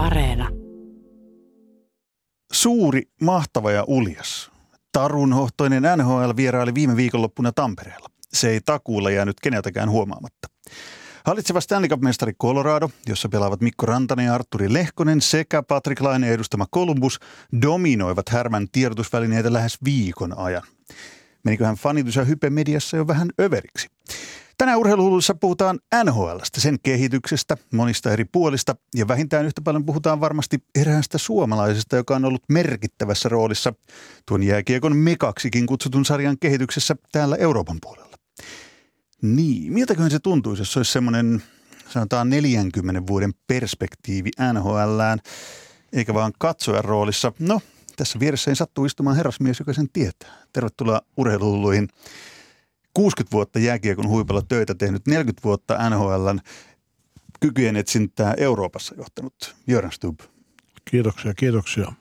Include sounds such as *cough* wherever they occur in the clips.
Areena. Suuri, mahtava ja uljas. Tarunhohtoinen NHL vieraili viime viikonloppuna Tampereella. Se ei takuulla jäänyt keneltäkään huomaamatta. Hallitseva Stanley Cup-mestari Colorado, jossa pelaavat Mikko Rantanen ja Arturi Lehkonen sekä Patrick Laine edustama Columbus, dominoivat härmän tiedotusvälineitä lähes viikon ajan. Meniköhän fanitus ja hype mediassa jo vähän överiksi? Tänään urheiluhulluissa puhutaan NHLstä, sen kehityksestä, monista eri puolista ja vähintään yhtä paljon puhutaan varmasti eräästä suomalaisesta, joka on ollut merkittävässä roolissa tuon jääkiekon mekaksikin kutsutun sarjan kehityksessä täällä Euroopan puolella. Niin, miltäköhän se tuntuisi, jos se olisi semmoinen sanotaan 40 vuoden perspektiivi NHLään, eikä vaan katsojan roolissa. No, tässä vieressä sattuu istumaan herrasmies, joka sen tietää. Tervetuloa urheiluhulluihin. 60 vuotta jääkiekon huipalla töitä tehnyt, 40 vuotta NHLn kykyjen etsintää Euroopassa johtanut Jörn Stubb. Kiitoksia, kiitoksia.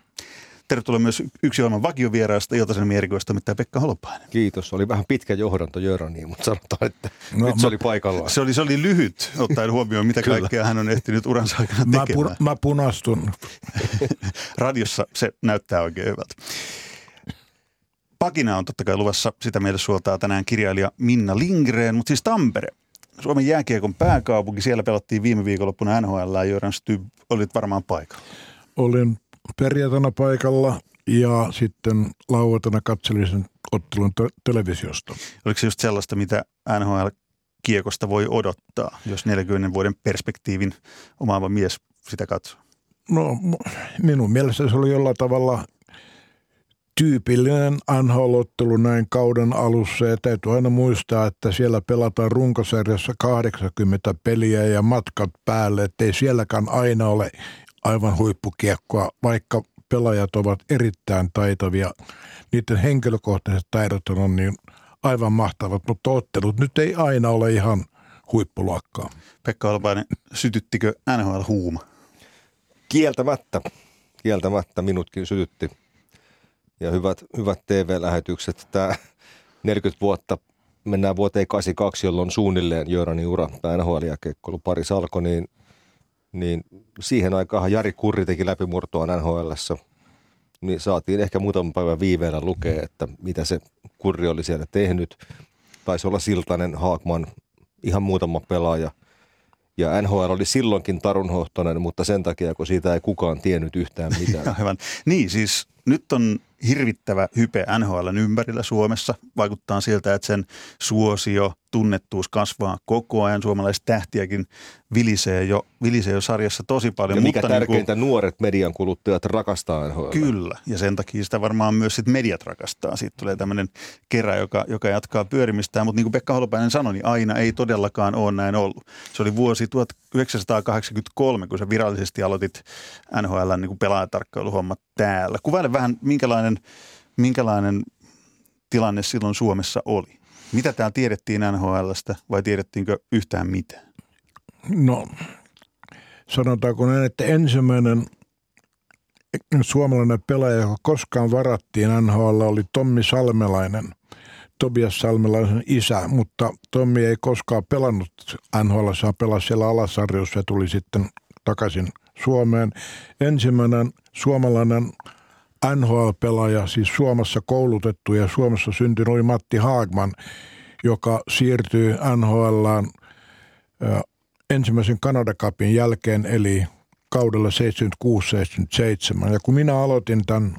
Tervetuloa myös yksi ohjelman vakiovieraasta erikoista, mitä Pekka Holopainen. Kiitos. Oli vähän pitkä johdanto Jöraniin, mutta sanotaan, että no, nyt se oli paikallaan. Se oli, se oli lyhyt, ottaen huomioon, mitä kaikkea hän on ehtinyt uransa aikana tekemään. Mä, pun, mä punastun. *laughs* Radiossa se näyttää oikein hyvältä. Pakina on totta kai luvassa, sitä meille suoltaa tänään kirjailija Minna Lindgren, mutta siis Tampere. Suomen jääkiekon pääkaupunki, siellä pelattiin viime viikonloppuna NHL ja Jöran Styb olit varmaan paikalla. Olin perjantaina paikalla ja sitten lauantaina katselin sen ottelun te- televisiosta. Oliko se just sellaista, mitä NHL-kiekosta voi odottaa, jos 40 vuoden perspektiivin omaava mies sitä katsoo? No minun mielestä se oli jollain tavalla tyypillinen NHL-ottelu näin kauden alussa ja täytyy aina muistaa, että siellä pelataan runkosarjassa 80 peliä ja matkat päälle, ettei sielläkään aina ole aivan huippukiekkoa, vaikka pelaajat ovat erittäin taitavia. Niiden henkilökohtaiset taidot on niin aivan mahtavat, mutta ottelut nyt ei aina ole ihan huippuluokkaa. Pekka Alpainen, sytyttikö NHL-huuma? Kieltämättä. Kieltämättä minutkin sytytti ja hyvät, hyvät TV-lähetykset. Tämä 40 vuotta, mennään vuoteen 82, jolloin suunnilleen Jöranin ura nhl kekkoilu pari alkoi, niin, niin siihen aikaan Jari Kurri teki läpimurtoa nhl niin saatiin ehkä muutaman päivän viiveellä lukea, että mitä se Kurri oli siellä tehnyt. Taisi olla Siltanen, Haakman, ihan muutama pelaaja. Ja NHL oli silloinkin tarunhohtoinen, mutta sen takia, kun siitä ei kukaan tiennyt yhtään mitään. *laughs* Aivan. Niin, siis nyt on hirvittävä hype NHLn ympärillä Suomessa. Vaikuttaa siltä, että sen suosio, tunnettuus kasvaa koko ajan. Suomalaiset tähtiäkin vilisee jo, vilisee jo sarjassa tosi paljon. Ja mikä mutta tärkeintä, niin kuin, nuoret median kuluttajat rakastaa NHL. Kyllä, ja sen takia sitä varmaan myös sit mediat rakastaa. Siitä tulee tämmöinen kerä, joka, joka jatkaa pyörimistään. Mutta niin kuin Pekka Holopainen sanoi, niin aina ei todellakaan ole näin ollut. Se oli vuosi 1983, kun sä virallisesti aloitit NHLn niin pelaajatarkkailuhommat täällä. Kuvaile vähän, minkälainen, minkälainen tilanne silloin Suomessa oli. Mitä täällä tiedettiin NHLstä vai tiedettiinkö yhtään mitään? No, sanotaanko näin, että ensimmäinen suomalainen pelaaja, joka koskaan varattiin NHL, oli Tommi Salmelainen, Tobias Salmelaisen isä, mutta Tommi ei koskaan pelannut NHL, hän pelasi siellä alasarjossa ja tuli sitten takaisin Suomeen. Ensimmäinen suomalainen NHL-pelaaja, siis Suomessa koulutettu ja Suomessa syntynyt oli Matti Haagman, joka siirtyi NHLään ensimmäisen Canada Cupin jälkeen, eli kaudella 76-77. Ja kun minä aloitin tämän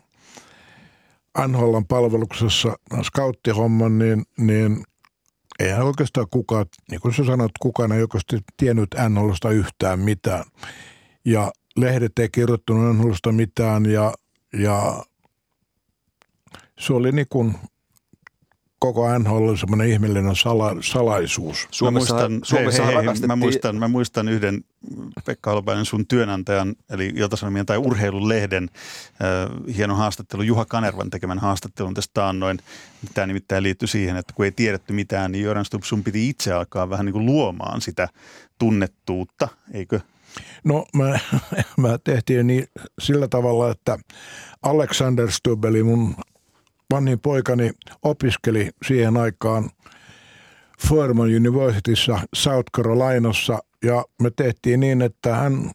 NHLn palveluksessa scouttihomman, niin, niin eihän oikeastaan kukaan, niin kuin sä sanoit, kukaan ei oikeasti tiennyt NHLsta yhtään mitään. Ja lehdet ei kirjoittanut NHLsta mitään ja ja se oli niin kuin koko NHL oli semmoinen ihmeellinen sala, salaisuus. Suomessa, mä muistan, Suomessa hei, hei, hei, mä, muistan, mä muistan yhden Pekka Holopainen sun työnantajan, eli Iltasanomien tai Urheilulehden äh, hienon haastattelu, Juha Kanervan tekemän haastattelun tästä taannoin. Tämä nimittäin liittyy siihen, että kun ei tiedetty mitään, niin Jöran Stubb sun piti itse alkaa vähän niin kuin luomaan sitä tunnettuutta, eikö? No mä, *laughs* mä tehtiin niin sillä tavalla, että Alexander Stubb, eli mun vanhin poikani, opiskeli siihen aikaan Furman Universityssä South Carolinassa ja me tehtiin niin, että hän,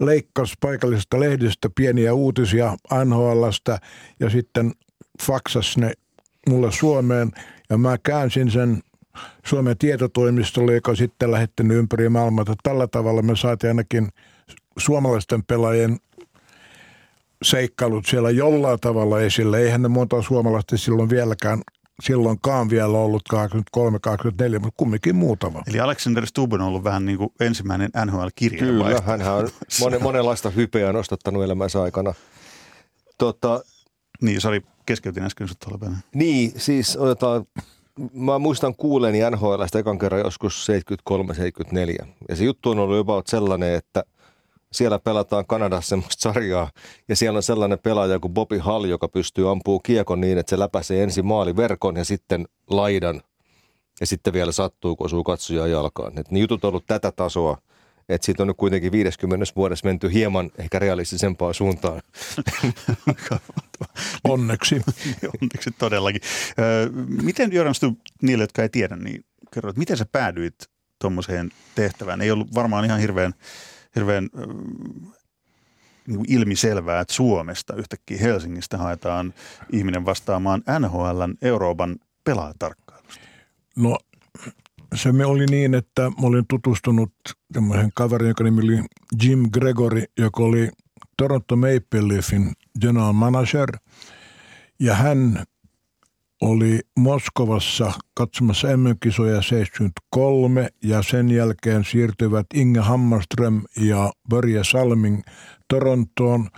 leikkasi paikallisesta lehdistä pieniä uutisia NHLstä ja sitten faksas ne mulle Suomeen. Ja mä käänsin sen Suomen tietotoimistolle, joka sitten lähettänyt ympäri maailmaa. Tällä tavalla me saatiin ainakin suomalaisten pelaajien seikkailut siellä jollain tavalla esille. Eihän ne monta suomalaista silloin vieläkään silloinkaan vielä ollut 23-24, mutta kumminkin muutama. Eli Alexander Stubb on ollut vähän niin kuin ensimmäinen NHL-kirjeenvaihto. Kyllä, hän on monen, monenlaista hypeä nostattanut elämänsä aikana. Tota, niin, sori, keskeytin äsken sut Niin, siis otetaan, mä muistan kuuleeni NHLstä ekan kerran joskus 73-74. Ja se juttu on ollut jopa sellainen, että siellä pelataan Kanadassa semmoista sarjaa, ja siellä on sellainen pelaaja kuin Bobby Hall, joka pystyy ampuu kiekon niin, että se läpäisee ensin maaliverkon ja sitten laidan, ja sitten vielä sattuu, kun osuu katsojaa jalkaan. Et ne jutut on ollut tätä tasoa, että siitä on nyt kuitenkin 50 vuodessa menty hieman ehkä realistisempaan suuntaan. *laughs* Onneksi. *laughs* Onneksi todellakin. Miten Stub, niille, jotka ei tiedä, niin kerro, että miten sä päädyit tuommoiseen tehtävään? Ei ollut varmaan ihan hirveän hirveän niin ilmiselvää, että Suomesta yhtäkkiä Helsingistä haetaan ihminen vastaamaan NHLn Euroopan pelaajatarkkailusta? No se me oli niin, että mä olin tutustunut tämmöisen kaverin, joka nimi oli Jim Gregory, joka oli Toronto Maple Leafin general manager. Ja hän oli Moskovassa katsomassa MM-kisoja 73 ja sen jälkeen siirtyivät Inge Hammarström ja Börje Salming Torontoon.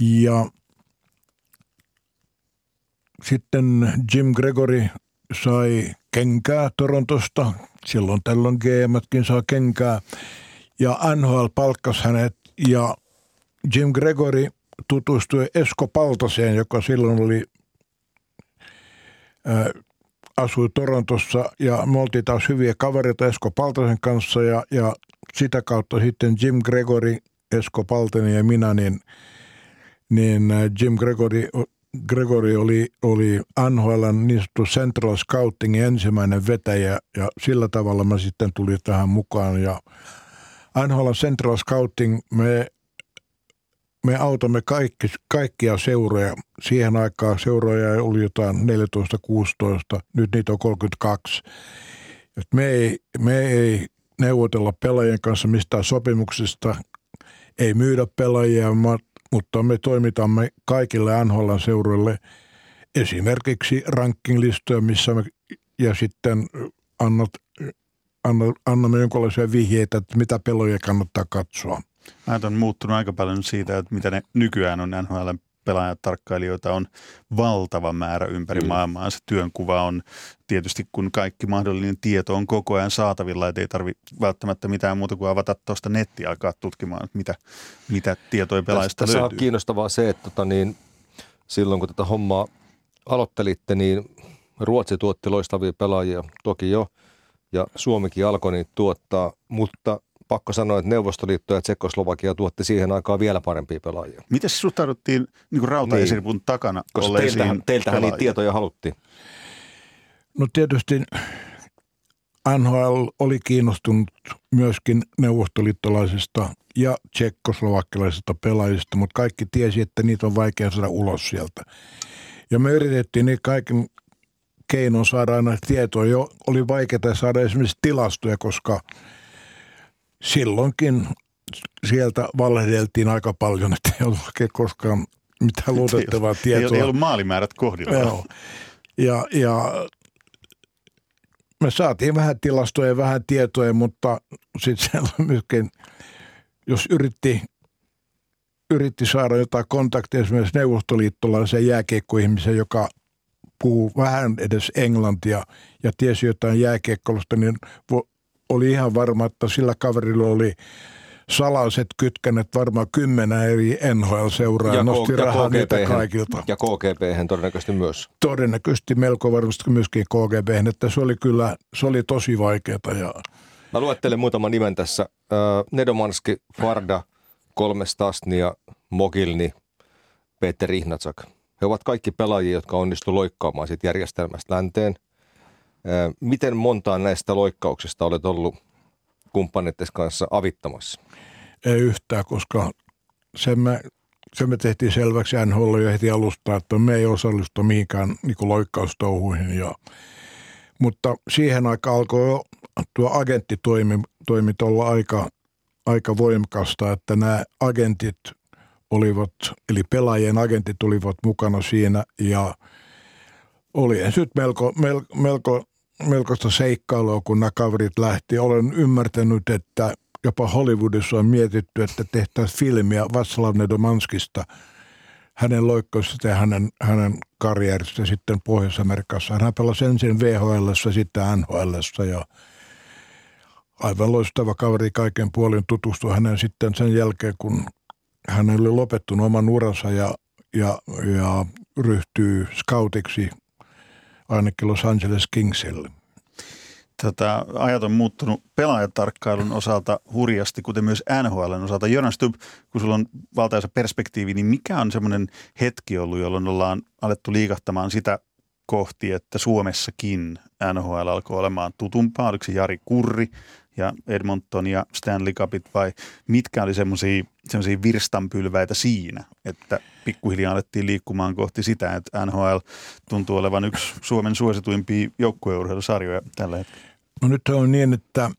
Ja sitten Jim Gregory sai kenkää Torontosta. Silloin tällöin GMtkin saa kenkää. Ja NHL palkkasi hänet ja Jim Gregory tutustui Esko Paltaseen, joka silloin oli asui Torontossa ja me oltiin taas hyviä kavereita Esko Paltasen kanssa ja, ja sitä kautta sitten Jim Gregory, Esko Palteni ja minä, niin, niin Jim Gregory, Gregory oli, oli NHL niin sanottu Central Scoutingin ensimmäinen vetäjä ja sillä tavalla mä sitten tulin tähän mukaan ja NHL Central Scouting, me me autamme kaikki, kaikkia seuroja. Siihen aikaan seuroja oli jotain 14-16, nyt niitä on 32. Et me, ei, me ei neuvotella pelaajien kanssa mistään sopimuksista, ei myydä pelaajia, mutta me toimitamme kaikille NHL seuroille esimerkiksi rankinglistoja, missä me, ja sitten annat, anna, annamme jonkinlaisia vihjeitä, että mitä peloja kannattaa katsoa. Mä on muuttunut aika paljon siitä, että mitä ne nykyään on NHL tarkkailijoita on valtava määrä ympäri mm. maailmaa. Se työnkuva on tietysti, kun kaikki mahdollinen tieto on koko ajan saatavilla, että ei tarvitse välttämättä mitään muuta kuin avata tuosta nettiä alkaa tutkimaan, että mitä, mitä tietoja pelaajista Tässä löytyy. on kiinnostavaa se, että tota niin, silloin kun tätä hommaa aloittelitte, niin Ruotsi tuotti loistavia pelaajia toki jo, ja Suomikin alkoi niitä tuottaa, mutta pakko sanoa, että Neuvostoliitto ja Tsekoslovakia tuotti siihen aikaan vielä parempia pelaajia. Miten se suhtauduttiin niin rautaesiripun niin. takana Koska teiltähän, teiltähän niitä tietoja haluttiin. No tietysti NHL oli kiinnostunut myöskin neuvostoliittolaisista ja tsekkoslovakkilaisista pelaajista, mutta kaikki tiesi, että niitä on vaikea saada ulos sieltä. Ja me yritettiin niin kaiken keinon saada aina tietoa. Jo oli vaikeaa saada esimerkiksi tilastoja, koska – silloinkin sieltä valehdeltiin aika paljon, että ei ollut oikein koskaan mitään luotettavaa tietoa. Ei, ei ollut maalimäärät kohdilla. Joo. Ja, ja me saatiin vähän tilastoja ja vähän tietoja, mutta sitten siellä myöskin, jos yritti, yritti saada jotain kontaktia esimerkiksi neuvostoliittolaisen jääkiekkoihmisen, joka puhuu vähän edes englantia ja tiesi jotain jääkiekkolusta, niin oli ihan varma, että sillä kaverilla oli salaiset kytkenet varmaan kymmenen eri NHL-seuraa ja nosti ja rahaa niitä kaikilta. Ja KGB todennäköisesti myös. Todennäköisesti melko varmasti myöskin KGB, että se oli kyllä, se oli tosi vaikeaa. Ja... Mä luettelen muutaman nimen tässä. Nedomanski, Farda, Kolme Stasnia, Mogilni, Peter Ihnatsak. He ovat kaikki pelaajia, jotka onnistuivat loikkaamaan siitä järjestelmästä länteen. Miten montaa näistä loikkauksista olet ollut kumppaneiden kanssa avittamassa? ei yhtään, koska sen me, sen me tehtiin selväksi NHL jo heti alusta, että me ei osallistu mihinkään niin loikkaustouhuihin. Ja, mutta siihen aikaan alkoi jo tuo agenttitoimi toimi olla aika, aika voimakasta, että nämä agentit olivat, eli pelaajien agentit olivat mukana siinä ja oli nyt melko, melko, melko melkoista seikkailua, kun nämä kaverit lähti. Olen ymmärtänyt, että jopa Hollywoodissa on mietitty, että tehtäisiin filmiä Václav Nedomanskista, hänen loikkoista ja hänen, hänen karjäristä sitten Pohjois-Amerikassa. Hän pelasi ensin VHL, sitten NHL ja aivan loistava kaveri kaiken puolin tutustui hänen sitten sen jälkeen, kun hän oli lopettunut oman uransa ja, ja, ja ryhtyy scoutiksi ainakin Los Angeles Kingsille. Tota, ajat on muuttunut pelaajatarkkailun osalta hurjasti, kuten myös NHLn osalta. Jonas Stubb, kun sulla on valtaisa perspektiivi, niin mikä on semmoinen hetki ollut, jolloin ollaan alettu liikahtamaan sitä kohti, että Suomessakin NHL alkoi olemaan tutumpaa? Oliko se Jari Kurri ja Edmonton ja Stanley Cupit vai mitkä oli semmoisia virstanpylväitä siinä, että pikkuhiljaa alettiin liikkumaan kohti sitä, että NHL tuntuu olevan yksi Suomen suosituimpia joukkueurheilusarjoja tällä hetkellä? No nyt on niin, että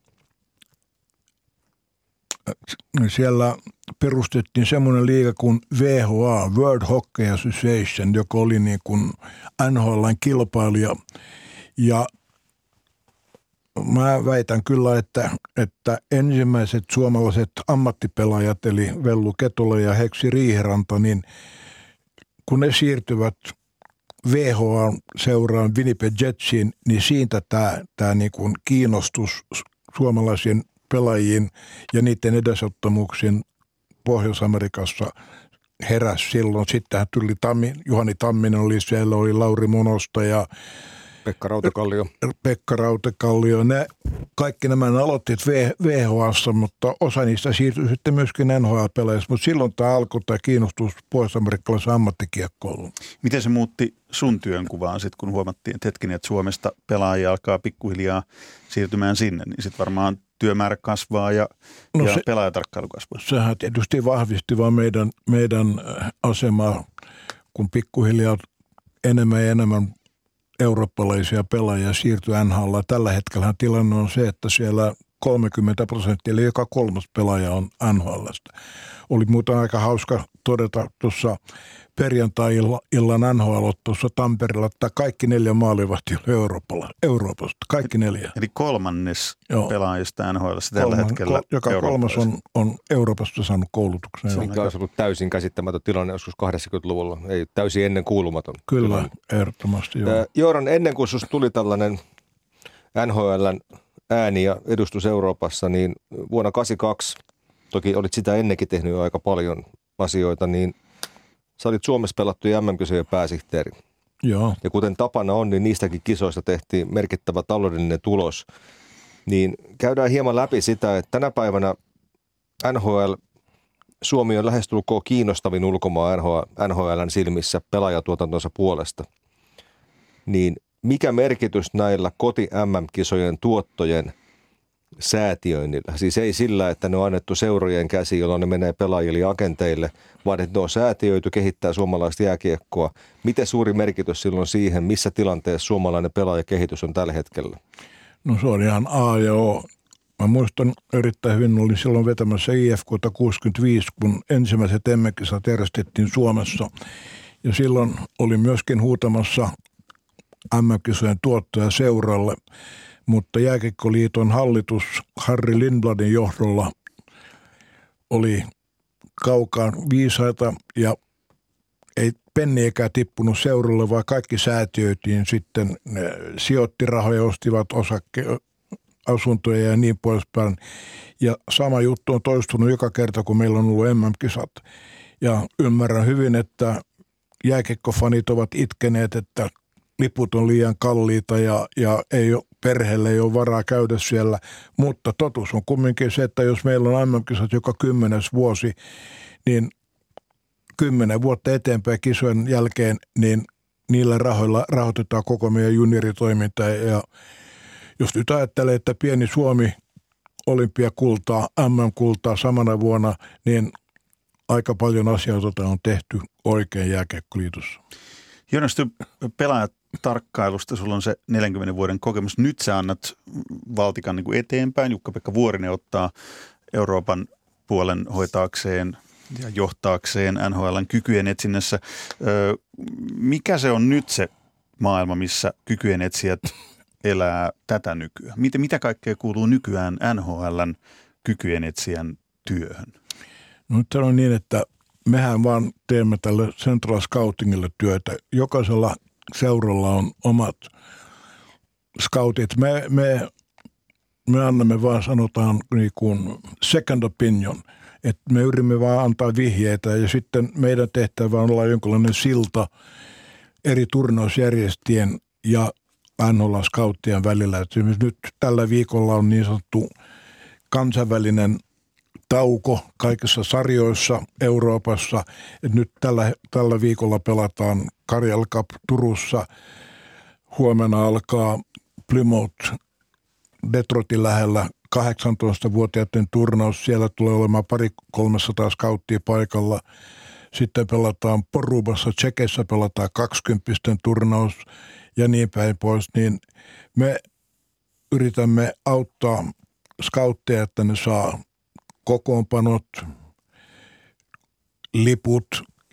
siellä perustettiin semmoinen liiga kuin VHA, World Hockey Association, joka oli niin kuin NHLn kilpailija. Ja mä väitän kyllä, että, että ensimmäiset suomalaiset ammattipelaajat, eli Vellu Ketula ja Heksi Riiheranta, niin kun ne siirtyvät VHA-seuraan Winnipeg Jetsiin, niin siitä tämä, tämä niin kuin kiinnostus suomalaisiin pelaajiin ja niiden edesottamuksiin Pohjois-Amerikassa heräsi silloin. Sitten tuli Tammi, Juhani Tamminen oli siellä, oli Lauri Monosta ja Pekka Rautakallio. Pekka Rautakallio. Ne, kaikki nämä aloittivat VHS, mutta osa niistä siirtyi sitten myöskin NHL-peleistä. Mutta silloin tämä alkoi tämä kiinnostus pohjois-amerikkalaisen ammattikiekkoiluun. Miten se muutti sun työnkuvaan sitten, kun huomattiin, että hetkinen, että Suomesta pelaajia alkaa pikkuhiljaa siirtymään sinne, niin sitten varmaan työmäärä kasvaa ja, no ja se, pelaajatarkkailu kasvaa. Sehän tietysti vahvisti vaan meidän, meidän äh, asemaa, kun pikkuhiljaa enemmän ja enemmän eurooppalaisia pelaajia siirtyi NHL. Tällä hetkellä tilanne on se, että siellä 30 prosenttia, eli joka kolmas pelaaja on NHLstä. Oli muuten aika hauska todeta tuossa perjantai-illan nhl tuossa Tampereella, että kaikki neljä maalivahti oli Euroopalla, Euroopasta. Kaikki neljä. Eli kolmannes Joo. pelaajista NHL tällä hetkellä Joka kolmas on, on Euroopasta saanut koulutuksen. Se on olisi ollut täysin käsittämätön tilanne joskus 80-luvulla. Ei täysin ennen kuulumaton. Kyllä, tilanne. ehdottomasti. Joo. Jooran, ennen kuin sinusta tuli tällainen NHLn ääni ja edustus Euroopassa, niin vuonna 82, toki olit sitä ennenkin tehnyt aika paljon asioita, niin sä olit Suomessa pelattu MM-kisojen pääsihteeri. Joo. Ja kuten tapana on, niin niistäkin kisoista tehtiin merkittävä taloudellinen tulos. Niin käydään hieman läpi sitä, että tänä päivänä NHL, Suomi on lähestulkoon kiinnostavin ulkomaan NHL, NHLn silmissä pelaajatuotantonsa puolesta. Niin mikä merkitys näillä koti MM-kisojen tuottojen säätiöinnillä? Siis ei sillä, että ne on annettu seurojen käsiin, jolloin ne menee pelaajille agenteille, vaan että ne on säätiöity kehittää suomalaista jääkiekkoa. Miten suuri merkitys silloin siihen, missä tilanteessa suomalainen pelaajakehitys on tällä hetkellä? No se on ihan A ja O. Mä muistan erittäin hyvin, olin silloin vetämässä IFK 65, kun ensimmäiset emmekisat järjestettiin Suomessa. Ja silloin oli myöskin huutamassa MM-kisojen tuottoja seuralle, mutta Jääkekkoliiton hallitus Harri Lindbladin johdolla oli kaukaan viisaita ja ei penniäkään tippunut seuralle, vaan kaikki säätiöitiin sitten, sijoitti rahoja, ostivat osakke, asuntoja ja niin poispäin. Ja sama juttu on toistunut joka kerta, kun meillä on ollut MM-kisat. Ja ymmärrän hyvin, että jääkekkofanit ovat itkeneet, että liput on liian kalliita ja, ja ei ole, perheelle ei ole varaa käydä siellä. Mutta totuus on kumminkin se, että jos meillä on MM-kisat joka kymmenes vuosi, niin kymmenen vuotta eteenpäin kisojen jälkeen, niin niillä rahoilla rahoitetaan koko meidän junioritoiminta. Ja jos nyt ajattelee, että pieni Suomi olympiakultaa, MM-kultaa samana vuonna, niin aika paljon asioita on tehty oikein jääkiekkoliitossa. Jonas, pelaajat tarkkailusta, sulla on se 40 vuoden kokemus. Nyt sä annat valtikan niin kuin eteenpäin. Jukka-Pekka Vuorinen ottaa Euroopan puolen hoitaakseen ja johtaakseen NHLn kykyjen etsinnässä. mikä se on nyt se maailma, missä kykyjen etsijät elää tätä nykyään? Mitä, mitä kaikkea kuuluu nykyään NHLn kykyjen etsijän työhön? No nyt on niin, että mehän vaan teemme tälle Central Scoutingille työtä. Jokaisella seuralla on omat scoutit. Me, me, me annamme vaan sanotaan niin kuin second opinion, että me yritämme vaan antaa vihjeitä ja sitten meidän tehtävä on olla jonkinlainen silta eri turnausjärjestien ja NHL Scouttien välillä. Et nyt tällä viikolla on niin sanottu kansainvälinen tauko kaikissa sarjoissa Euroopassa. Et nyt tällä, tällä viikolla pelataan Karjal Cup Turussa. Huomenna alkaa Plymouth Detroitin lähellä 18-vuotiaiden turnaus. Siellä tulee olemaan pari 300 skauttia paikalla. Sitten pelataan Porubassa, Tsekeissä pelataan 20 turnaus ja niin päin pois. Niin me yritämme auttaa skautteja, että ne saa kokoonpanot, liput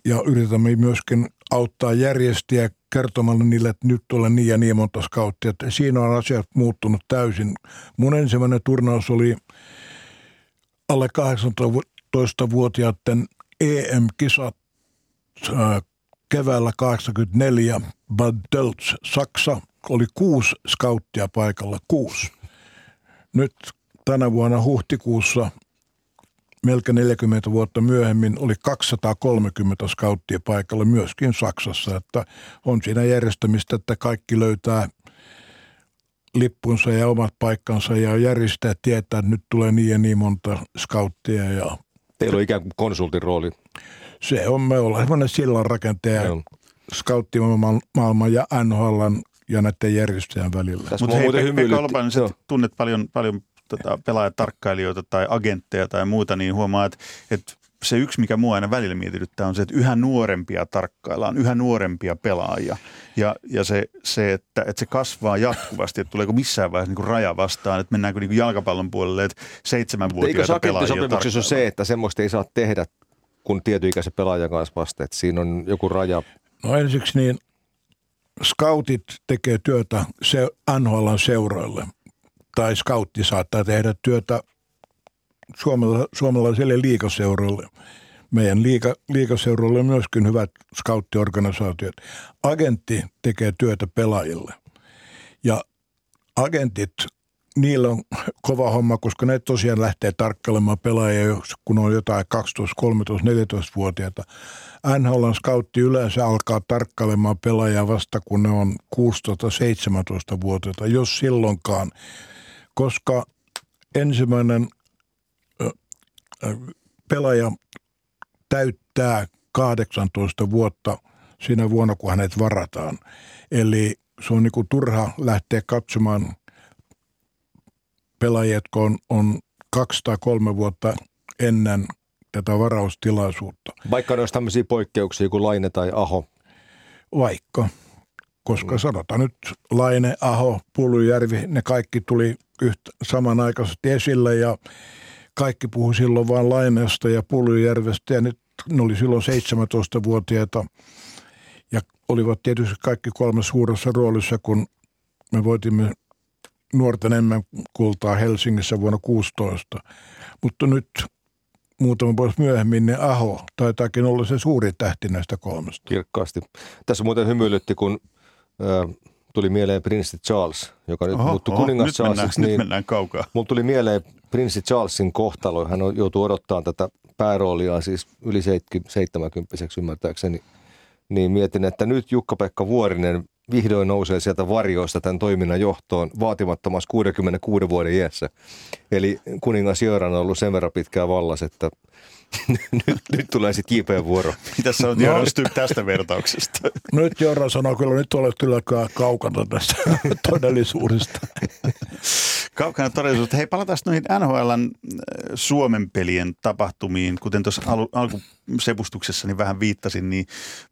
ja yritämme myöskin auttaa järjestäjä kertomalla niille, että nyt tulee niin ja niin monta skauttia. Että siinä on asiat muuttunut täysin. Mun ensimmäinen turnaus oli alle 18-vuotiaiden EM-kisat äh, keväällä 84 Bad Delts, Saksa. Oli kuusi skauttia paikalla, kuusi. Nyt tänä vuonna huhtikuussa melkein 40 vuotta myöhemmin oli 230 skauttia paikalla myöskin Saksassa, että on siinä järjestämistä, että kaikki löytää lippunsa ja omat paikkansa ja järjestää tietää, että nyt tulee niin ja niin monta skauttia. Ja Teillä on ikään kuin konsultin rooli. Se on, me ollaan semmoinen sillanrakentaja skauttimaailman ja NHL ja näiden järjestöjen välillä. Mutta hei, Pekka Olpainen, tunnet paljon, paljon tota, pelaajatarkkailijoita tai agentteja tai muuta, niin huomaa, että, että se yksi, mikä mua aina välillä mietityttää, on se, että yhä nuorempia tarkkaillaan, yhä nuorempia pelaajia. Ja, ja se, se että, että se kasvaa jatkuvasti, että tuleeko missään vaiheessa niin raja vastaan, että mennäänkö niin jalkapallon puolelle, että seitsemänvuotiaita pelaajia Eikö sopimuksessa on se, että semmoista ei saa tehdä, kun tietyikäisen pelaajan kanssa vasta, että siinä on joku raja? No ensiksi niin, scoutit tekee työtä se NHLn seuroille – tai scoutti saattaa tehdä työtä suomala, suomalaiselle liikaseuroille. Meidän liika, liikaseuroille on myöskin hyvät scouttiorganisaatiot. Agentti tekee työtä pelaajille. Ja agentit, niillä on kova homma, koska ne tosiaan lähtee tarkkailemaan pelaajia, kun on jotain 12, 13, 14-vuotiaita. NHLn scoutti yleensä alkaa tarkkailemaan pelaajia vasta, kun ne on 16-17-vuotiaita, jos silloinkaan – koska ensimmäinen pelaaja täyttää 18 vuotta siinä vuonna, kun hänet varataan. Eli se on niin kuin turha lähteä katsomaan pelaajia, jotka on, on kaksi tai kolme vuotta ennen tätä varaustilaisuutta. Vaikka ne olisi tämmöisiä poikkeuksia kuin Laine tai Aho? Vaikka koska mm. sanotaan nyt Laine, Aho, Pulujärvi, ne kaikki tuli yhtä, samanaikaisesti esille ja kaikki puhui silloin vain Laineesta ja Pulujärvestä ja nyt ne oli silloin 17-vuotiaita ja olivat tietysti kaikki kolme suuressa roolissa, kun me voitimme nuorten enemmän kultaa Helsingissä vuonna 16. Mutta nyt muutama vuosi myöhemmin, niin Aho taitaakin olla se suuri tähti näistä kolmesta. Kirkkaasti. Tässä muuten hymyilytti, kun tuli mieleen prinssi Charles, joka nyt oho, muuttui oho, kuningas nyt Charlesiksi. Mennään, niin, nyt mennään kaukaa. Mulla tuli mieleen prinssi Charlesin kohtalo. Hän on, joutuu odottamaan tätä pääroolia siis yli 70 ymmärtääkseni. Niin mietin, että nyt Jukka-Pekka Vuorinen vihdoin nousee sieltä varjoista tämän toiminnan johtoon vaatimattomassa 66 vuoden iässä. Eli kuningas Jöran on ollut sen verran pitkään vallas, että nyt, nyt tulee sitten kipeä vuoro. Mitä sä oot no. tästä vertauksesta? Nyt Jorra sanoo kyllä, nyt olet kyllä kaukana tästä *laughs* todellisuudesta. kaukana todellisuudesta. Hei, palataan noihin NHLn Suomen pelien tapahtumiin. Kuten tuossa al- alkusepustuksessa niin vähän viittasin, niin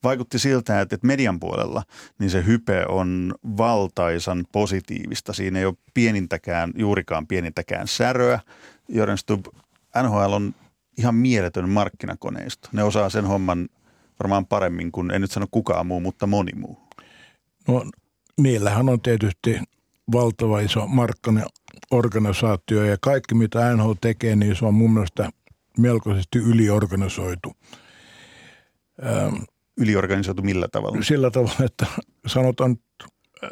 vaikutti siltä, että median puolella niin se hype on valtaisan positiivista. Siinä ei ole pienintäkään, juurikaan pienintäkään säröä. Jörn Stubb, NHL on ihan mieletön markkinakoneisto. Ne osaa sen homman varmaan paremmin kuin, en nyt sano kukaan muu, mutta moni muu. No niillähän on tietysti valtava iso markkinaorganisaatio ja kaikki mitä NHL tekee, niin se on mun mielestä melkoisesti yliorganisoitu. Ähm, yliorganisoitu millä tavalla? Sillä tavalla, että sanotaan, äh,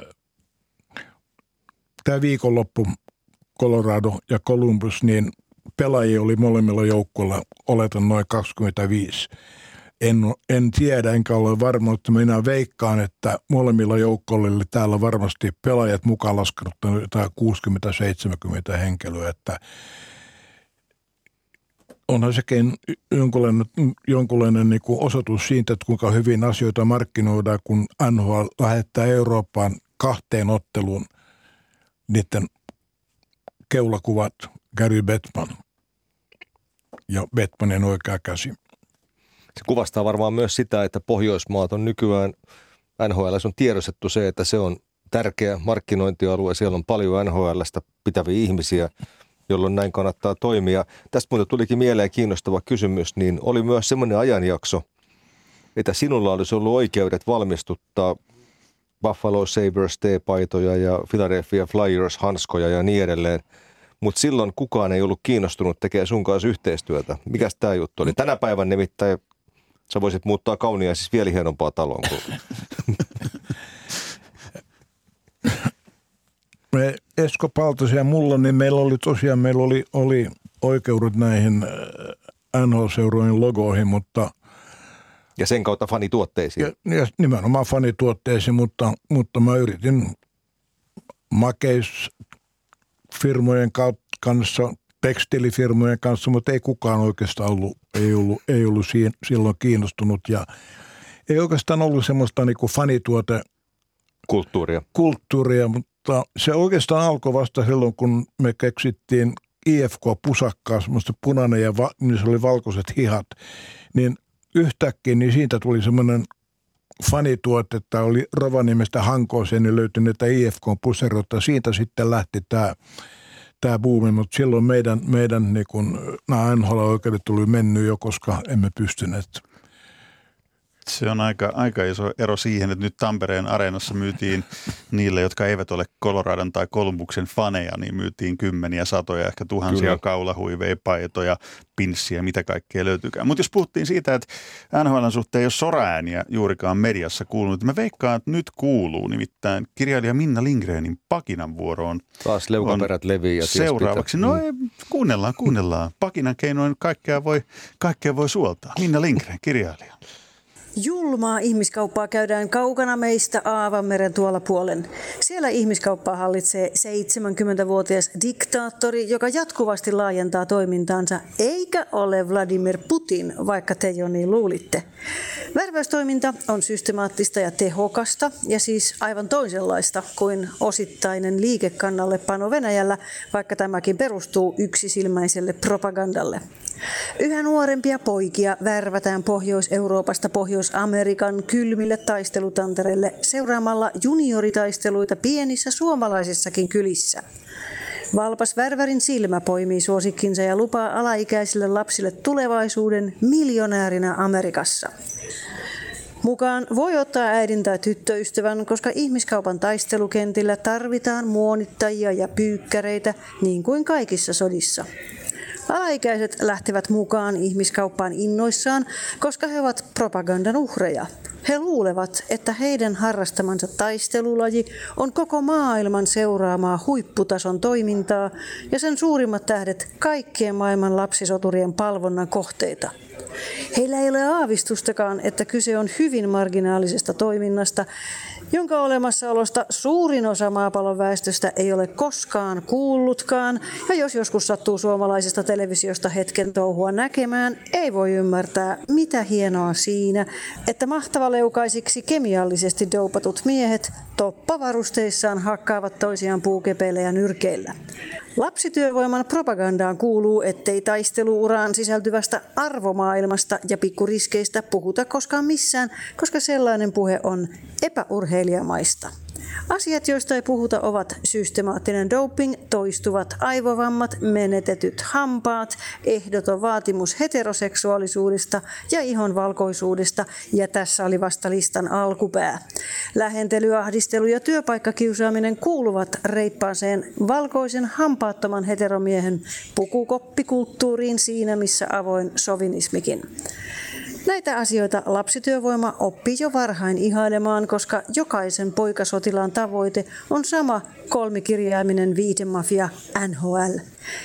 tämä viikonloppu Colorado ja Columbus, niin pelaajia oli molemmilla joukkueilla, oletan noin 25 en, en tiedä enkä ole varma, mutta minä veikkaan, että molemmilla joukkoilla täällä varmasti pelaajat mukaan laskenut jotain 60-70 henkilöä, että onhan sekin jonkunlainen, jonkunlainen niin kuin osoitus siitä, että kuinka hyvin asioita markkinoidaan, kun NHL lähettää Eurooppaan kahteen otteluun niiden keulakuvat Gary Bettman ja Bettmanin oikea käsi. Se kuvastaa varmaan myös sitä, että Pohjoismaat on nykyään, NHL on tiedostettu se, että se on tärkeä markkinointialue. Siellä on paljon NHLstä pitäviä ihmisiä, jolloin näin kannattaa toimia. Tästä muuten tulikin mieleen kiinnostava kysymys, niin oli myös semmoinen ajanjakso, että sinulla olisi ollut oikeudet valmistuttaa Buffalo Sabres T-paitoja ja Philadelphia Flyers hanskoja ja niin edelleen. Mutta silloin kukaan ei ollut kiinnostunut tekemään sun kanssa yhteistyötä. Mikäs tämä juttu oli? Tänä päivän nimittäin Sä voisit muuttaa kaunia siis vielä hienompaa taloon. Kuin... *coughs* Me Esko Paltosen ja mulla, niin meillä oli tosiaan, meillä oli, oli oikeudet näihin äh, NHL-seurojen logoihin, mutta ja sen kautta fanituotteisiin. Ja, ja nimenomaan fanituotteisiin, mutta, mutta mä yritin makeisfirmojen kanssa tekstiilifirmojen kanssa, mutta ei kukaan oikeastaan ollut, ei ollut, ei ollut siihen, silloin kiinnostunut ja ei oikeastaan ollut semmoista niin kuin fanituote kulttuuria. kulttuuria, mutta se oikeastaan alkoi vasta silloin, kun me keksittiin IFK-pusakkaa, semmoista punainen ja va, niin se oli valkoiset hihat, niin yhtäkkiä niin siitä tuli semmoinen fanituote, että oli Rovaniemestä Hankooseen niin löytyi näitä IFK-puseroita. Siitä sitten lähti tämä tämä buumi, mutta silloin meidän, meidän niin kun, nämä NHL-oikeudet tuli mennyt jo, koska emme pystyneet se on aika, aika iso ero siihen, että nyt Tampereen areenassa myytiin *laughs* niille, jotka eivät ole Coloradon tai Kolumbuksen faneja, niin myytiin kymmeniä, satoja, ehkä tuhansia Kyllä. kaulahuiveja, paitoja, pinssiä, mitä kaikkea löytyykään. Mutta jos puhuttiin siitä, että NHLn suhteen ei ole soraääniä juurikaan mediassa kuulunut, mä veikkaan, että nyt kuuluu nimittäin kirjailija Minna Lindgrenin Pakinan vuoroon. Taas leukaperät levii ja Seuraavaksi, no mm. ei, kuunnellaan, kuunnellaan. Pakinan keinoin kaikkea voi, kaikkea voi suoltaa. Minna Lindgren, kirjailija. Julmaa ihmiskauppaa käydään kaukana meistä Aavanmeren tuolla puolen. Siellä ihmiskauppaa hallitsee 70-vuotias diktaattori, joka jatkuvasti laajentaa toimintaansa, eikä ole Vladimir Putin, vaikka te jo niin luulitte. Värväystoiminta on systemaattista ja tehokasta, ja siis aivan toisenlaista kuin osittainen liikekannallepano Venäjällä, vaikka tämäkin perustuu yksisilmäiselle propagandalle. Yhä nuorempia poikia värvätään Pohjois-Euroopasta Pohjois-Amerikan kylmille taistelutantereille seuraamalla junioritaisteluita pienissä suomalaisissakin kylissä. Valpas Värvärin silmä poimii suosikkinsa ja lupaa alaikäisille lapsille tulevaisuuden miljonäärinä Amerikassa. Mukaan voi ottaa äidin tai tyttöystävän, koska ihmiskaupan taistelukentillä tarvitaan muonittajia ja pyykkäreitä niin kuin kaikissa sodissa. Alaikäiset lähtevät mukaan ihmiskauppaan innoissaan, koska he ovat propagandan uhreja. He luulevat, että heidän harrastamansa taistelulaji on koko maailman seuraamaa huipputason toimintaa ja sen suurimmat tähdet kaikkien maailman lapsisoturien palvonnan kohteita. Heillä ei ole aavistustakaan, että kyse on hyvin marginaalisesta toiminnasta, jonka olemassaolosta suurin osa maapallon väestöstä ei ole koskaan kuullutkaan, ja jos joskus sattuu suomalaisesta televisiosta hetken touhua näkemään, ei voi ymmärtää, mitä hienoa siinä, että mahtavaleukaisiksi kemiallisesti doupatut miehet toppavarusteissaan hakkaavat toisiaan puukepeillä ja nyrkeillä. Lapsityövoiman propagandaan kuuluu, ettei taisteluuraan sisältyvästä arvomaailmasta ja pikkuriskeistä puhuta koskaan missään, koska sellainen puhe on epäurheilijamaista. Asiat, joista ei puhuta, ovat systemaattinen doping, toistuvat aivovammat, menetetyt hampaat, ehdoton vaatimus heteroseksuaalisuudesta ja ihon valkoisuudesta, ja tässä oli vasta listan alkupää. Lähentely, ahdistelu ja työpaikkakiusaaminen kuuluvat reippaaseen valkoisen hampaattoman heteromiehen pukukoppikulttuuriin siinä, missä avoin sovinismikin. Näitä asioita lapsityövoima oppii jo varhain ihailemaan, koska jokaisen poikasotilaan tavoite on sama kolmikirjaiminen viitemafia NHL.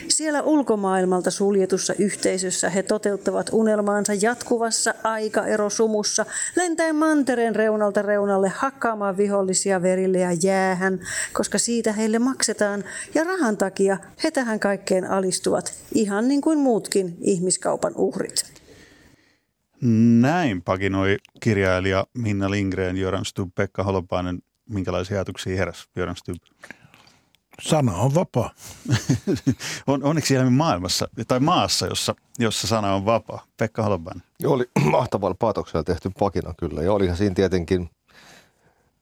Siellä ulkomaailmalta suljetussa yhteisössä he toteuttavat unelmaansa jatkuvassa aikaerosumussa, lentäen mantereen reunalta reunalle hakkaamaan vihollisia verille ja jäähän, koska siitä heille maksetaan ja rahan takia he tähän kaikkeen alistuvat, ihan niin kuin muutkin ihmiskaupan uhrit. Näin pakinoi kirjailija Minna Lindgren, Jöran Stubb, Pekka Holopainen. Minkälaisia ajatuksia heräsi Jöran Stubb? Sana on vapaa. *laughs* on, onneksi elämme maailmassa, tai maassa, jossa, jossa sana on vapaa. Pekka Holopainen. Oli *clears throat* mahtavalla paatoksella tehty pakina kyllä. Ja olihan siinä tietenkin,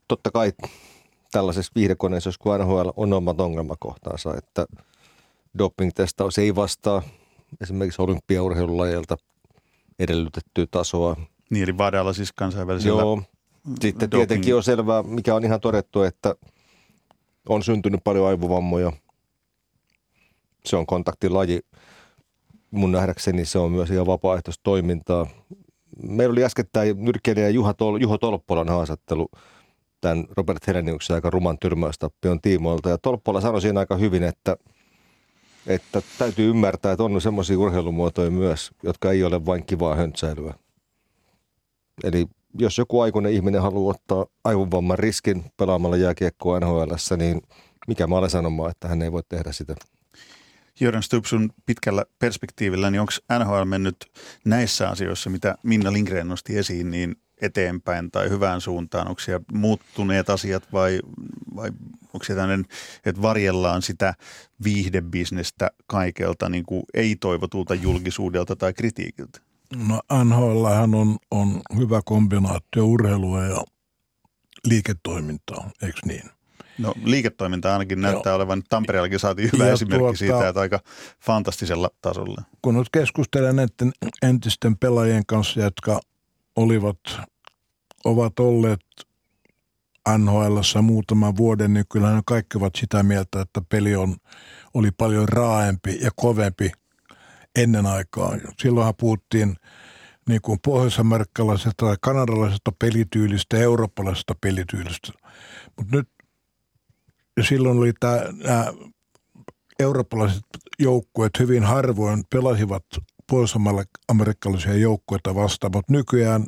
totta kai tällaisessa viihdekoneessa, kun NHL on omat ongelmakohtaansa, että doping-testaus ei vastaa esimerkiksi olympiaurheilulajeilta – edellytettyä tasoa. Niin, eli Vadalla siis kansainvälisellä Joo. Sitten doping. tietenkin on selvää, mikä on ihan todettu, että on syntynyt paljon aivovammoja. Se on kontaktilaji. Mun nähdäkseni se on myös ihan vapaaehtoista toimintaa. Meillä oli äskettäin nyrkkeilijä Juha Tol- Juho Tolppolan haastattelu tämän Robert Heleniuksen aika ruman tyrmäystappion tiimoilta. Ja Tolppola sanoi siinä aika hyvin, että – että täytyy ymmärtää, että on semmoisia urheilumuotoja myös, jotka ei ole vain kivaa höntsäilyä. Eli jos joku aikuinen ihminen haluaa ottaa aivovamman riskin pelaamalla jääkiekkoa nhl niin mikä mä olen sanomaan, että hän ei voi tehdä sitä. Jörn Stubb, sun pitkällä perspektiivillä, niin onko NHL mennyt näissä asioissa, mitä Minna Lindgren nosti esiin, niin eteenpäin tai hyvään suuntaan? Onko siellä muuttuneet asiat vai, vai onko se tämmöinen, että varjellaan sitä viihdebisnestä kaikelta niin kuin ei-toivotulta julkisuudelta tai kritiikiltä? No NHL on, on hyvä kombinaatio urheilua ja liiketoimintaa, eikö niin? No liiketoiminta ainakin näyttää Joo. olevan. Tampereellakin saatiin hyvä ja esimerkki tuota, siitä, että aika fantastisella tasolla. Kun nyt keskustelen näiden entisten pelaajien kanssa, jotka olivat, ovat olleet nhl muutaman vuoden, niin kyllähän kaikki ovat sitä mieltä, että peli on, oli paljon raaempi ja kovempi ennen aikaa. Silloinhan puhuttiin niin kuin pohjois-amerikkalaisesta tai kanadalaisesta pelityylistä ja eurooppalaisesta pelityylistä. Mutta nyt silloin oli tämä, nämä eurooppalaiset joukkueet hyvin harvoin pelasivat pohjois-amerikkalaisia joukkueita vastaan, mutta nykyään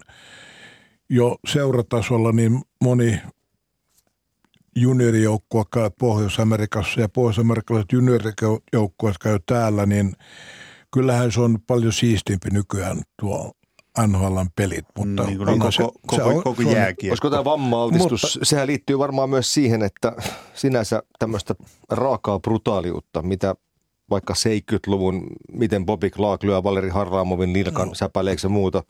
jo seuratasolla niin moni juniorijoukkue käy Pohjois-Amerikassa ja pohjois-amerikkalaiset juniorijoukkueet käy täällä, niin kyllähän se on paljon siistimpi nykyään tuo NHLn pelit. Mutta niin kuin koko, se, koko, se on, koko jääkiekko. Koska tämä vammaaltistus, mutta, sehän liittyy varmaan myös siihen, että sinänsä tämmöistä raakaa brutaaliutta, mitä vaikka 70-luvun, miten Bobby Clark lyö Valeri Harlaamovin nilkan no. säpäleeksi ja muuta,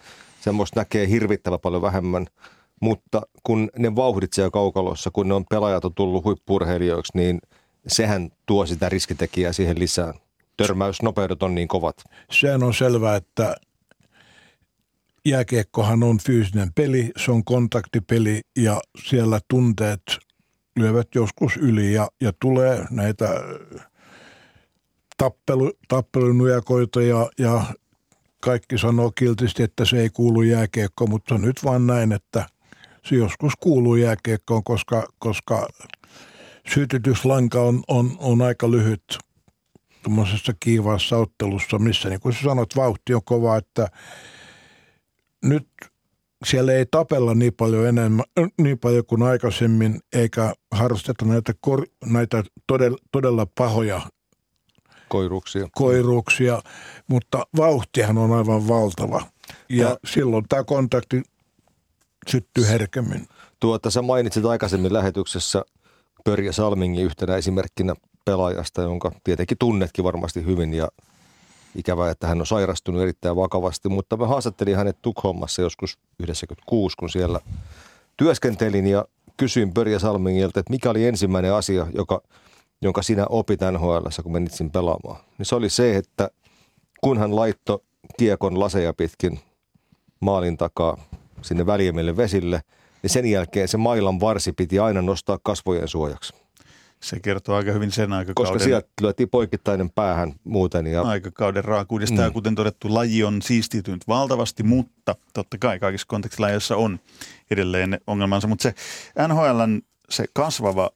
semmoista näkee hirvittävän paljon vähemmän – mutta kun ne vauhdit siellä kaukalossa, kun ne on pelaajat on tullut huippurheilijoiksi, niin sehän tuo sitä riskitekijää siihen lisää. Törmäysnopeudet on niin kovat. Sehän on selvää, että jääkiekkohan on fyysinen peli, se on kontaktipeli ja siellä tunteet lyövät joskus yli ja, ja tulee näitä tappelu, tappelunujakoita ja, ja kaikki sanoo kiltisti, että se ei kuulu jääkiekko, mutta nyt vaan näin, että se joskus kuuluu jääkiekkoon, koska, koska sytytyslanka on, on, on aika lyhyt tuommoisessa kiivaassa ottelussa, missä niin kuin sä sanot, vauhti on kova, että nyt siellä ei tapella niin paljon enemmän, niin paljon kuin aikaisemmin, eikä harrasteta näitä, kor, näitä todella, todella pahoja Koiruksia. koiruuksia, mutta vauhtihan on aivan valtava. Ja, Ja- silloin tämä kontakti syttyy herkemmin. Tuota, sä mainitsit aikaisemmin lähetyksessä Pörjä Salmingin yhtenä esimerkkinä pelaajasta, jonka tietenkin tunnetkin varmasti hyvin ja ikävää, että hän on sairastunut erittäin vakavasti, mutta mä haastattelin hänet Tukholmassa joskus 96, kun siellä työskentelin ja kysyin Pörjä Salmingilta, että mikä oli ensimmäinen asia, joka, jonka sinä opit nhl kun menit sinne pelaamaan. Niin se oli se, että kun hän laittoi kiekon laseja pitkin maalin takaa sinne väljemmille vesille, niin sen jälkeen se mailan varsi piti aina nostaa kasvojen suojaksi. Se kertoo aika hyvin sen aikakauden, Koska sieltä lyötiin poikittainen päähän muuten. Ja aikakauden raakuudesta. Mm. Ja kuten todettu, laji on siistitynyt valtavasti, mutta totta kai kaikissa kontekstilajeissa on edelleen ongelmansa. Mutta se NHLn se kasvava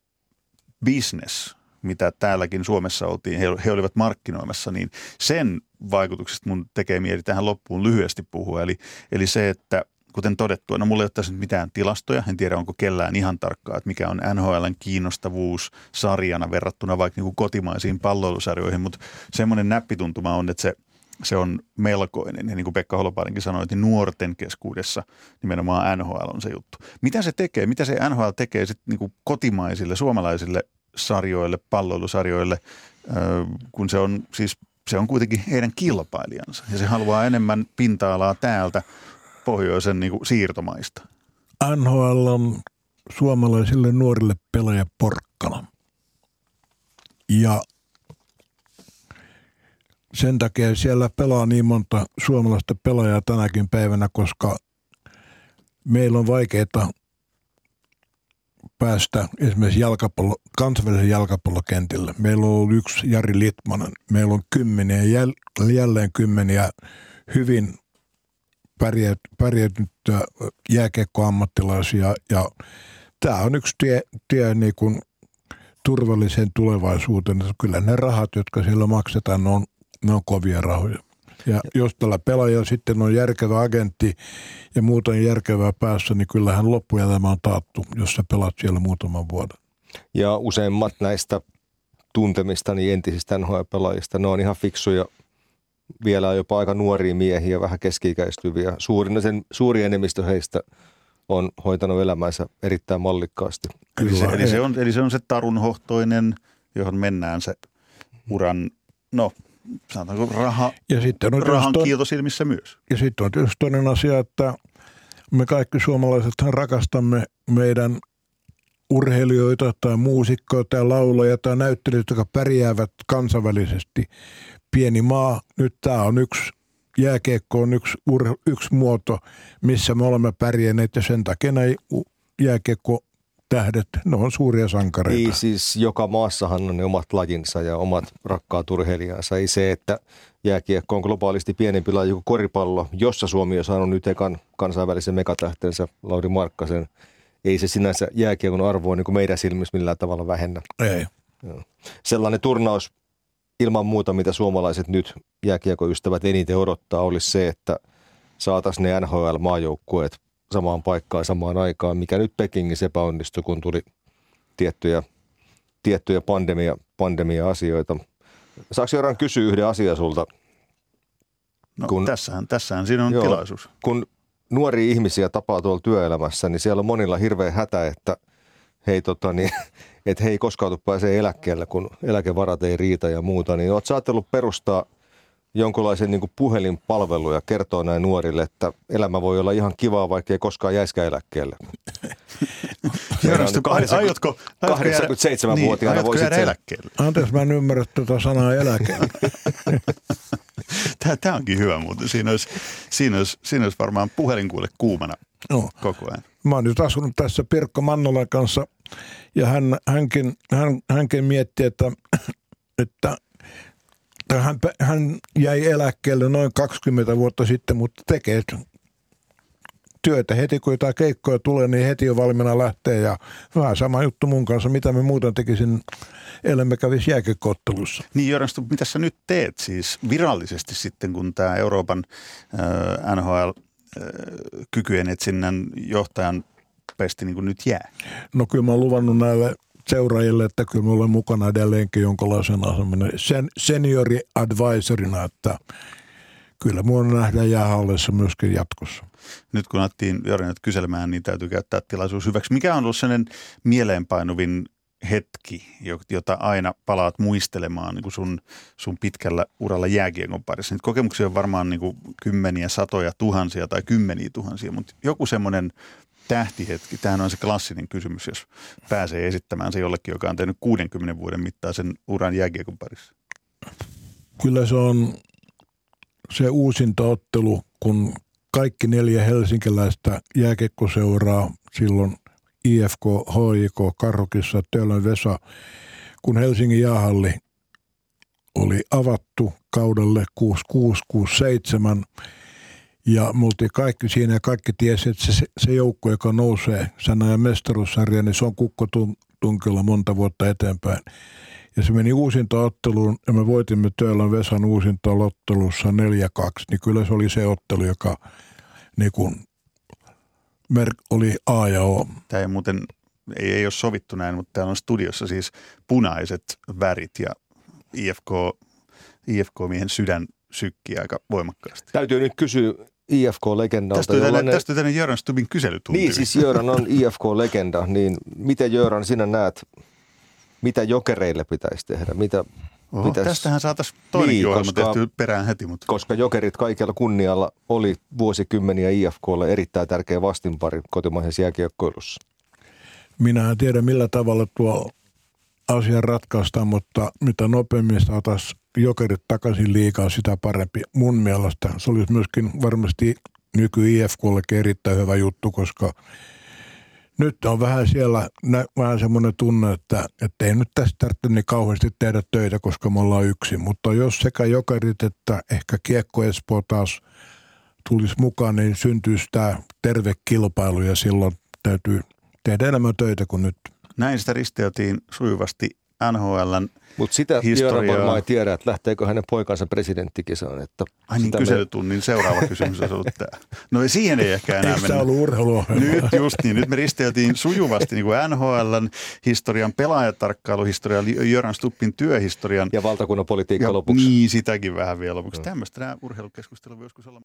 business, mitä täälläkin Suomessa oltiin, he, he olivat markkinoimassa, niin sen vaikutuksesta mun tekee mieli tähän loppuun lyhyesti puhua. Eli, eli se, että kuten todettua, no mulla ei ole tässä nyt mitään tilastoja, en tiedä onko kellään ihan tarkkaa, että mikä on NHLn kiinnostavuus sarjana verrattuna vaikka niin kuin kotimaisiin palloilusarjoihin, mutta semmoinen näppituntuma on, että se, se on melkoinen. Ja niin kuin Pekka Holopainenkin sanoi, että nuorten keskuudessa nimenomaan NHL on se juttu. Mitä se tekee? Mitä se NHL tekee sitten niin kotimaisille, suomalaisille sarjoille, palloilusarjoille, kun se on siis se on kuitenkin heidän kilpailijansa ja se haluaa enemmän pinta-alaa täältä pohjoisen niin kuin siirtomaista. NHL on suomalaisille nuorille pelaaja porkkana. Ja sen takia siellä pelaa niin monta suomalaista pelaajaa tänäkin päivänä, koska meillä on vaikeaa päästä esimerkiksi jalkapallo, kansainvälisen jalkapallokentille. Meillä on ollut yksi Jari Litmanen. Meillä on kymmeniä, jäl- jälleen kymmeniä hyvin pärjät, pärjätyttyä jääkiekkoammattilaisia ja tämä on yksi tie, tie niin kuin turvalliseen tulevaisuuteen. Kyllä ne rahat, jotka siellä maksetaan, ne on, ne on kovia rahoja. Ja jos tällä pelaajalla sitten on järkevä agentti ja muuten järkevää päässä, niin kyllähän loppuelämä on taattu, jos sä pelaat siellä muutaman vuoden. Ja useimmat näistä tuntemistani entisistä NHL-pelaajista, ne on ihan fiksuja, vielä jopa aika nuoria miehiä, vähän keski-ikäistyviä. Suurin, sen, suuri enemmistö heistä on hoitanut elämänsä erittäin mallikkaasti. Eli se, Kyllä, eli, se on, eli se on se tarunhohtoinen, johon mennään se uran, no sanotaanko raha, Ja sitten on rahan tietysti, kiilto silmissä myös. ja sitten on tietysti toinen asia, että me kaikki suomalaisethan rakastamme meidän urheilijoita tai muusikkoja tai laulajia tai näyttelijöitä, jotka pärjäävät kansainvälisesti. Pieni maa, nyt tämä on yksi, jääkiekko on yksi, ur, yksi muoto, missä me olemme pärjänneet ja sen takia nämä jääkiekko tähdet, ne on suuria sankareita. Ei siis joka maassahan on ne omat lajinsa ja omat rakkaat urheilijansa. Ei se, että jääkiekko on globaalisti pienempi laji kuin koripallo, jossa Suomi on saanut nyt ekan kansainvälisen megatähtensä Lauri Markkasen. Ei se sinänsä jääkiekon arvoa niin kuin meidän silmissä millään tavalla vähennä. Ei. Sellainen turnaus ilman muuta, mitä suomalaiset nyt jääkiekoystävät eniten odottaa, olisi se, että saataisiin ne NHL-maajoukkueet samaan paikkaan samaan aikaan, mikä nyt Pekingissä epäonnistui, kun tuli tiettyjä, tiettyjä pandemia, pandemia-asioita. Saanko Joran kysyä yhden asian sulta? No, Kun- tässähän, tässähän siinä on Joo. Tilaisuus. Kun nuoria ihmisiä tapaa tuolla työelämässä, niin siellä on monilla hirveä hätä, että hei, tota, niin, *laughs* että he ei koskaan pääsee eläkkeelle, kun eläkevarat ei riitä ja muuta. Niin oletko ajatellut perustaa jonkunlaisen niin puhelinpalvelu ja kertoa näin nuorille, että elämä voi olla ihan kivaa, vaikka ei koskaan jäiskään eläkkeelle. *laughs* On nyt Aiotko, aiotko, aiotko jäädä- 87-vuotiaana niin, jäädä eläkkeelle? Anteeksi, mä en ymmärrä tätä sanaa eläke. *laughs* Tämä, tämä onkin hyvä muuten. Siinä olisi, siinä olisi, siinä olisi varmaan puhelinkuule kuumana No. koko ajan. Mä oon nyt asunut tässä Pirkko Mannolan kanssa ja hän, hänkin, hän, hänkin mietti, että, että hän, hän jäi eläkkeelle noin 20 vuotta sitten, mutta tekee työtä heti, kun jotain keikkoja tulee, niin heti on valmiina lähteä ja vähän sama juttu mun kanssa, mitä me muuten tekisin, ellei kävisi jääkekoottelussa. Niin Stubb, mitä sä nyt teet siis virallisesti sitten, kun tämä Euroopan äh, NHL äh, kykyjen etsinnän johtajan pesti niin kuin nyt jää? No kyllä mä oon luvannut näille seuraajille, että kyllä mä olen mukana edelleenkin jonkinlaisen aseminen sen, seniori advisorina, että kyllä mua nähdään jäähallissa myöskin jatkossa. Nyt kun alettiin Jörnet kyselemään, niin täytyy käyttää tilaisuus hyväksi. Mikä on ollut sellainen mieleenpainuvin hetki, jota aina palaat muistelemaan niin kuin sun, sun pitkällä uralla jääkiekon parissa? Nyt kokemuksia on varmaan niin kuin kymmeniä, satoja, tuhansia tai kymmeniä tuhansia, mutta joku semmoinen tähtihetki, tämähän on se klassinen kysymys, jos pääsee esittämään se jollekin, joka on tehnyt 60 vuoden mittaisen uran jääkiekon parissa. Kyllä se on se uusinta ottelu, kun kaikki neljä helsinkiläistä jääkekkoseuraa silloin IFK, HIK, Karrokissa, Töölön Vesa, kun Helsingin jäähalli oli avattu kaudelle 6667 ja me oltiin kaikki siinä ja kaikki tiesi, että se, se joukko, joka nousee sen ajan mestaruussarja, niin se on kukko tunkilla monta vuotta eteenpäin. Ja se meni uusintaotteluun ja me voitimme Töölön Vesan uusintaottelussa 4-2, niin kyllä se oli se ottelu, joka niin kuin mer- oli A ja O. Tämä ei muuten, ei, ei ole sovittu näin, mutta täällä on studiossa siis punaiset värit ja IFK, IFK-miehen sydän sykkii aika voimakkaasti. Täytyy nyt kysyä IFK-legendalta. Tästä on tänne, tästä tänne Jöran Stubin kyselytunti. Niin, siis Jöran on IFK-legenda, niin miten Jöran sinä näet, mitä jokereille pitäisi tehdä? Mitä Oho, pitäisi... Tästähän saataisiin toinen niin, ohjelma koska, tehty perään heti. Mutta... Koska jokerit kaikella kunnialla oli vuosikymmeniä IFKlle erittäin tärkeä vastinpari kotimaisessa jääkiekkoilussa. Minä en tiedä millä tavalla tuo asia ratkaistaan, mutta mitä nopeammin saataisiin jokerit takaisin liikaa, sitä parempi. Mun mielestä se olisi myöskin varmasti nyky IFKllekin erittäin hyvä juttu, koska nyt on vähän siellä nä, vähän semmoinen tunne, että, että ei nyt tästä tarvitse niin kauheasti tehdä töitä, koska me ollaan yksin. Mutta jos sekä jokerit että ehkä Kiekko Espoo taas tulisi mukaan, niin syntyisi tämä terve kilpailu ja silloin täytyy tehdä enemmän töitä kuin nyt. Näin sitä risteiltiin sujuvasti NHLn Mutta sitä historiaa. varmaan ei tiedä, että lähteekö hänen poikansa presidenttikisaan. Että Ai niin, kyselytunnin me... seuraava kysymys on ollut tämä. No siihen ei ehkä enää mennä. ollut urheilua. Nyt just niin, nyt me risteiltiin sujuvasti niin kuin NHLn historian, pelaajatarkkailuhistorian, Jöran Stuppin työhistorian. Ja valtakunnan politiikka ja, lopuksi. Niin, sitäkin vähän vielä lopuksi. Mm. Tämmöistä nämä urheilukeskustelu voi joskus olla.